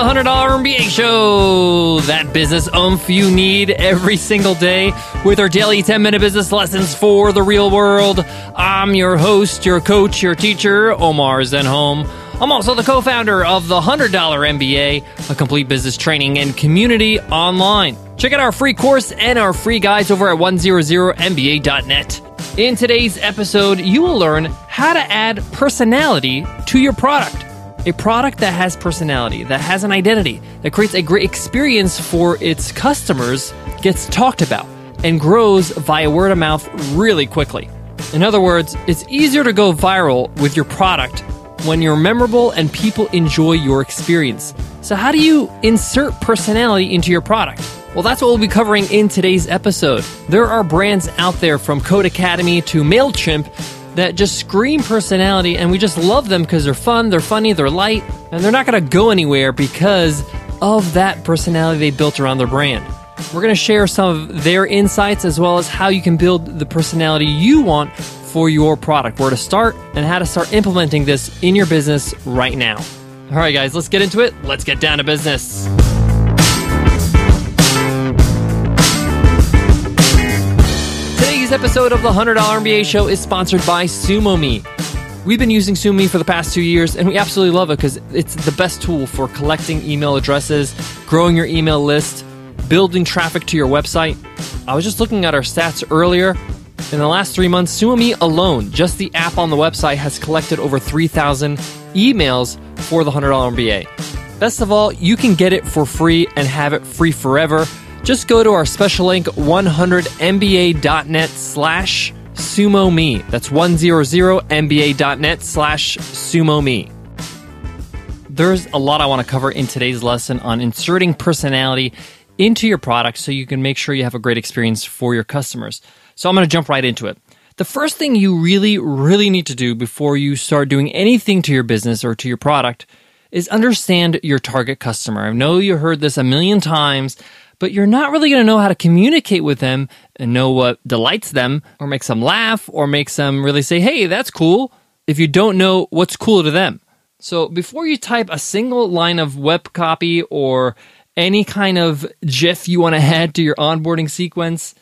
the $100 MBA show. That business oomph you need every single day with our daily 10 minute business lessons for the real world. I'm your host, your coach, your teacher, Omar Zenhom. I'm also the co founder of the $100 MBA, a complete business training and community online. Check out our free course and our free guides over at 100mba.net. In today's episode, you will learn how to add personality to your product. A product that has personality, that has an identity, that creates a great experience for its customers, gets talked about and grows via word of mouth really quickly. In other words, it's easier to go viral with your product when you're memorable and people enjoy your experience. So, how do you insert personality into your product? Well, that's what we'll be covering in today's episode. There are brands out there from Codecademy to MailChimp that just scream personality, and we just love them because they're fun, they're funny, they're light, and they're not going to go anywhere because of that personality they built around their brand. We're going to share some of their insights as well as how you can build the personality you want for your product, where to start, and how to start implementing this in your business right now. All right, guys, let's get into it. Let's get down to business. Today's episode of the $100 MBA show is sponsored by SumoMe. We've been using SumoMe for the past two years, and we absolutely love it because it's the best tool for collecting email addresses, growing your email list, building traffic to your website. I was just looking at our stats earlier. In the last three months, SumoMe alone, just the app on the website, has collected over 3,000 emails for the $100 MBA. Best of all, you can get it for free and have it free forever. Just go to our special link 100mba.net slash sumo me. That's 100mba.net slash sumo me. There's a lot I want to cover in today's lesson on inserting personality into your product so you can make sure you have a great experience for your customers. So I'm going to jump right into it. The first thing you really, really need to do before you start doing anything to your business or to your product is understand your target customer. I know you heard this a million times, but you're not really going to know how to communicate with them and know what delights them or makes them laugh or makes them really say, hey, that's cool, if you don't know what's cool to them. So before you type a single line of web copy or any kind of GIF you want to add to your onboarding sequence,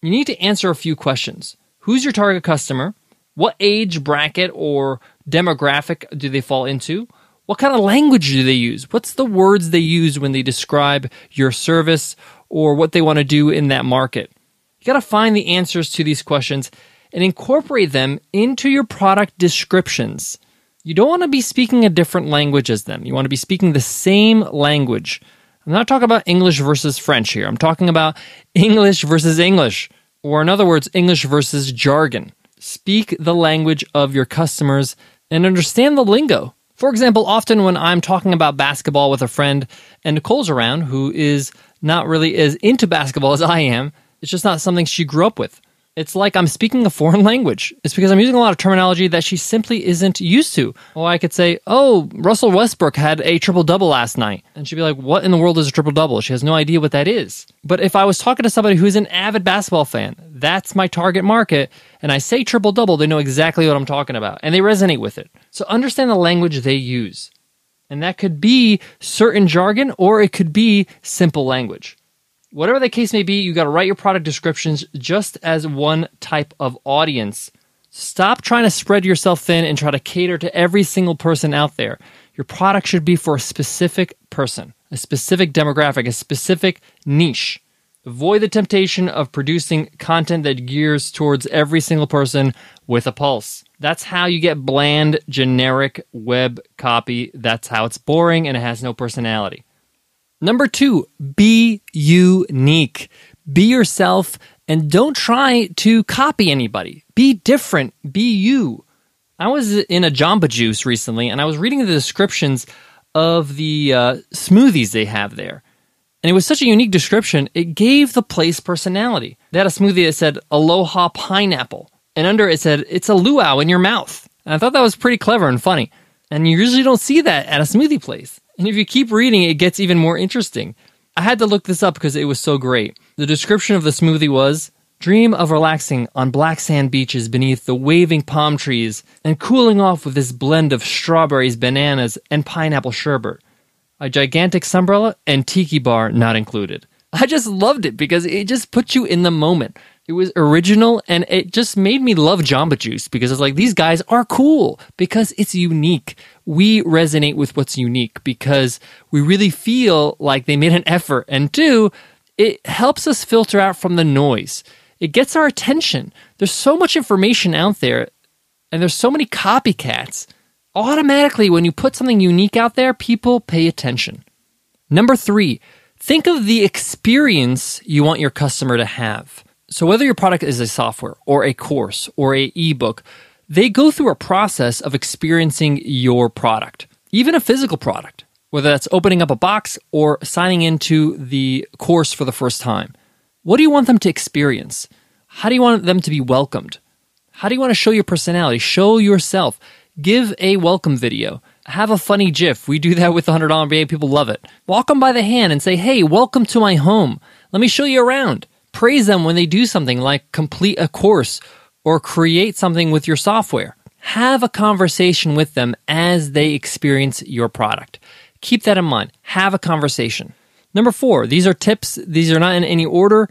you need to answer a few questions. Who's your target customer? What age bracket or demographic do they fall into? What kind of language do they use? What's the words they use when they describe your service or what they want to do in that market? You got to find the answers to these questions and incorporate them into your product descriptions. You don't want to be speaking a different language as them. You want to be speaking the same language. I'm not talking about English versus French here. I'm talking about English versus English, or in other words, English versus jargon. Speak the language of your customers and understand the lingo. For example, often when I'm talking about basketball with a friend and Nicole's around, who is not really as into basketball as I am, it's just not something she grew up with. It's like I'm speaking a foreign language. It's because I'm using a lot of terminology that she simply isn't used to. Or I could say, oh, Russell Westbrook had a triple double last night. And she'd be like, what in the world is a triple double? She has no idea what that is. But if I was talking to somebody who's an avid basketball fan, that's my target market, and I say triple double, they know exactly what I'm talking about and they resonate with it. So understand the language they use. And that could be certain jargon or it could be simple language. Whatever the case may be, you got to write your product descriptions just as one type of audience. Stop trying to spread yourself thin and try to cater to every single person out there. Your product should be for a specific person, a specific demographic, a specific niche. Avoid the temptation of producing content that gears towards every single person with a pulse. That's how you get bland, generic web copy. That's how it's boring and it has no personality. Number two, be unique. Be yourself and don't try to copy anybody. Be different. Be you. I was in a Jamba Juice recently and I was reading the descriptions of the uh, smoothies they have there. And it was such a unique description, it gave the place personality. They had a smoothie that said Aloha Pineapple. And under it said, It's a luau in your mouth. And I thought that was pretty clever and funny. And you usually don't see that at a smoothie place. And if you keep reading, it gets even more interesting. I had to look this up because it was so great. The description of the smoothie was Dream of relaxing on black sand beaches beneath the waving palm trees and cooling off with this blend of strawberries, bananas, and pineapple sherbet. a gigantic umbrella, and tiki bar not included. I just loved it because it just puts you in the moment. It was original and it just made me love Jamba Juice because it's like these guys are cool because it's unique. We resonate with what's unique because we really feel like they made an effort. And two, it helps us filter out from the noise. It gets our attention. There's so much information out there and there's so many copycats. Automatically, when you put something unique out there, people pay attention. Number three, think of the experience you want your customer to have. So whether your product is a software or a course or a ebook, they go through a process of experiencing your product, even a physical product, whether that's opening up a box or signing into the course for the first time. What do you want them to experience? How do you want them to be welcomed? How do you want to show your personality? Show yourself. Give a welcome video. Have a funny GIF. We do that with the $100 MBA. People love it. Walk them by the hand and say, hey, welcome to my home. Let me show you around. Praise them when they do something like complete a course or create something with your software. Have a conversation with them as they experience your product. Keep that in mind. Have a conversation. Number four, these are tips. These are not in any order,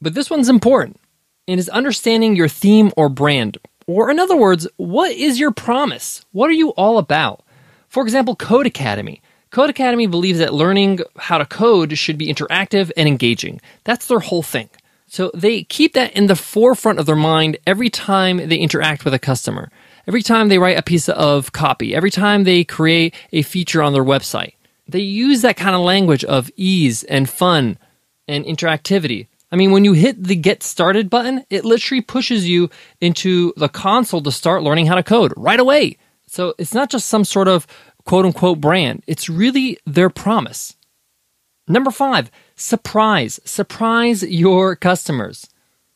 but this one's important. It is understanding your theme or brand. Or, in other words, what is your promise? What are you all about? For example, Codecademy. Code Academy believes that learning how to code should be interactive and engaging. That's their whole thing. So they keep that in the forefront of their mind every time they interact with a customer, every time they write a piece of copy, every time they create a feature on their website. They use that kind of language of ease and fun and interactivity. I mean, when you hit the get started button, it literally pushes you into the console to start learning how to code right away. So it's not just some sort of quote unquote brand. It's really their promise. Number five, surprise. Surprise your customers.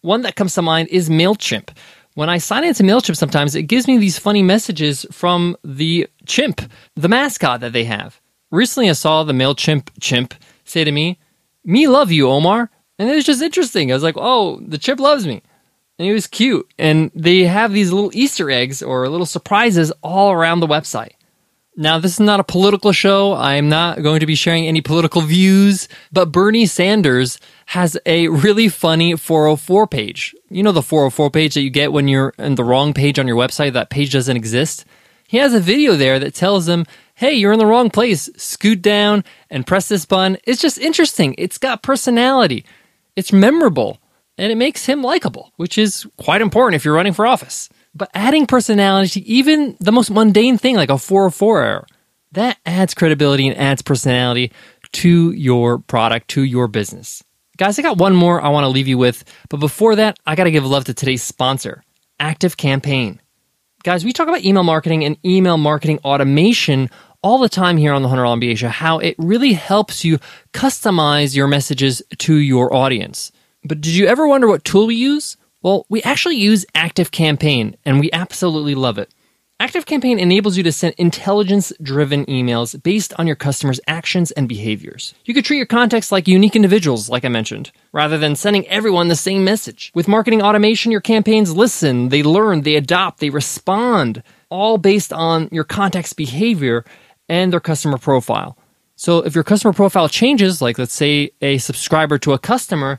One that comes to mind is MailChimp. When I sign into MailChimp sometimes, it gives me these funny messages from the chimp, the mascot that they have. Recently, I saw the MailChimp chimp say to me, Me love you, Omar. And it was just interesting. I was like, oh, the chimp loves me. And he was cute. And they have these little Easter eggs or little surprises all around the website. Now, this is not a political show. I'm not going to be sharing any political views, but Bernie Sanders has a really funny 404 page. You know, the 404 page that you get when you're in the wrong page on your website, that page doesn't exist. He has a video there that tells them, hey, you're in the wrong place. Scoot down and press this button. It's just interesting. It's got personality. It's memorable and it makes him likable, which is quite important if you're running for office. But adding personality to even the most mundane thing like a 404 error, that adds credibility and adds personality to your product, to your business. Guys, I got one more I want to leave you with, but before that, I got to give love to today's sponsor, Active Campaign. Guys, we talk about email marketing and email marketing automation all the time here on the $100 MBA show, how it really helps you customize your messages to your audience. But did you ever wonder what tool we use? Well, we actually use Active Campaign, and we absolutely love it. Active Campaign enables you to send intelligence driven emails based on your customers' actions and behaviors. You could treat your contacts like unique individuals, like I mentioned, rather than sending everyone the same message. With marketing automation, your campaigns listen, they learn, they adopt, they respond, all based on your contact's behavior and their customer profile. So if your customer profile changes, like let's say a subscriber to a customer,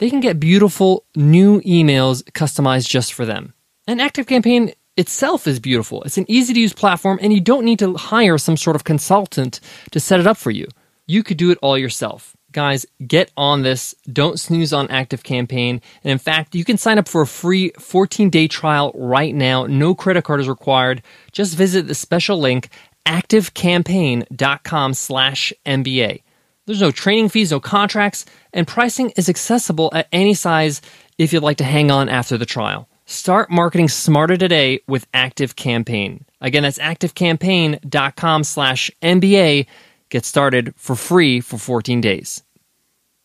they can get beautiful new emails customized just for them. And ActiveCampaign itself is beautiful. It's an easy to use platform, and you don't need to hire some sort of consultant to set it up for you. You could do it all yourself. Guys, get on this. Don't snooze on ActiveCampaign. And in fact, you can sign up for a free 14 day trial right now. No credit card is required. Just visit the special link activecampaign.com slash MBA. There's no training fees, no contracts, and pricing is accessible at any size if you'd like to hang on after the trial. Start marketing smarter today with Active Campaign. Again, that's activecampaign.com slash MBA. Get started for free for 14 days.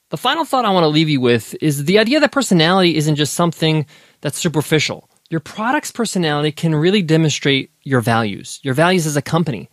The final thought I want to leave you with is the idea that personality isn't just something that's superficial. Your product's personality can really demonstrate your values, your values as a company,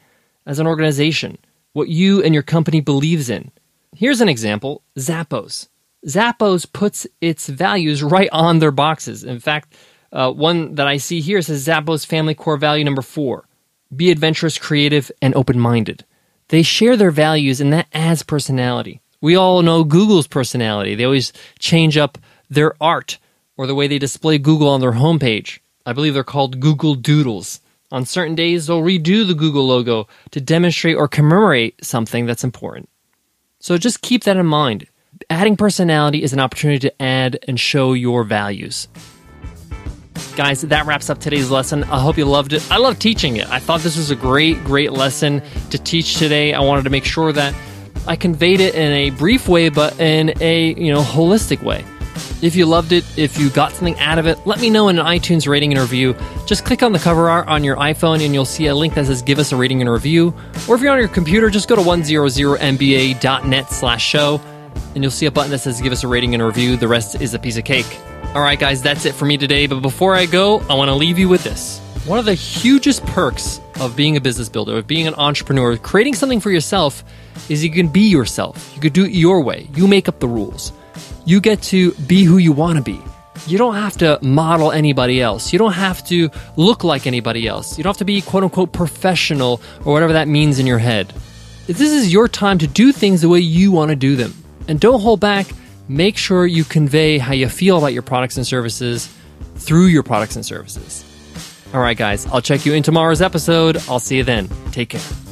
as an organization, what you and your company believes in. Here's an example Zappos. Zappos puts its values right on their boxes. In fact, uh, one that I see here says Zappos family core value number four be adventurous, creative, and open minded. They share their values and that adds personality. We all know Google's personality. They always change up their art or the way they display Google on their homepage. I believe they're called Google Doodles. On certain days, they'll redo the Google logo to demonstrate or commemorate something that's important. So just keep that in mind. Adding personality is an opportunity to add and show your values. Guys, that wraps up today's lesson. I hope you loved it. I love teaching it. I thought this was a great, great lesson to teach today. I wanted to make sure that I conveyed it in a brief way, but in a you know holistic way. If you loved it, if you got something out of it, let me know in an iTunes rating and review. Just click on the cover art on your iPhone and you'll see a link that says give us a rating and review. Or if you're on your computer, just go to 100mba.net slash show and you'll see a button that says give us a rating and review. The rest is a piece of cake. All right, guys, that's it for me today. But before I go, I want to leave you with this. One of the hugest perks of being a business builder, of being an entrepreneur, creating something for yourself, is you can be yourself. You can do it your way. You make up the rules. You get to be who you want to be. You don't have to model anybody else. You don't have to look like anybody else. You don't have to be quote unquote professional or whatever that means in your head. This is your time to do things the way you want to do them. And don't hold back make sure you convey how you feel about your products and services through your products and services. All right, guys, I'll check you in tomorrow's episode. I'll see you then. Take care.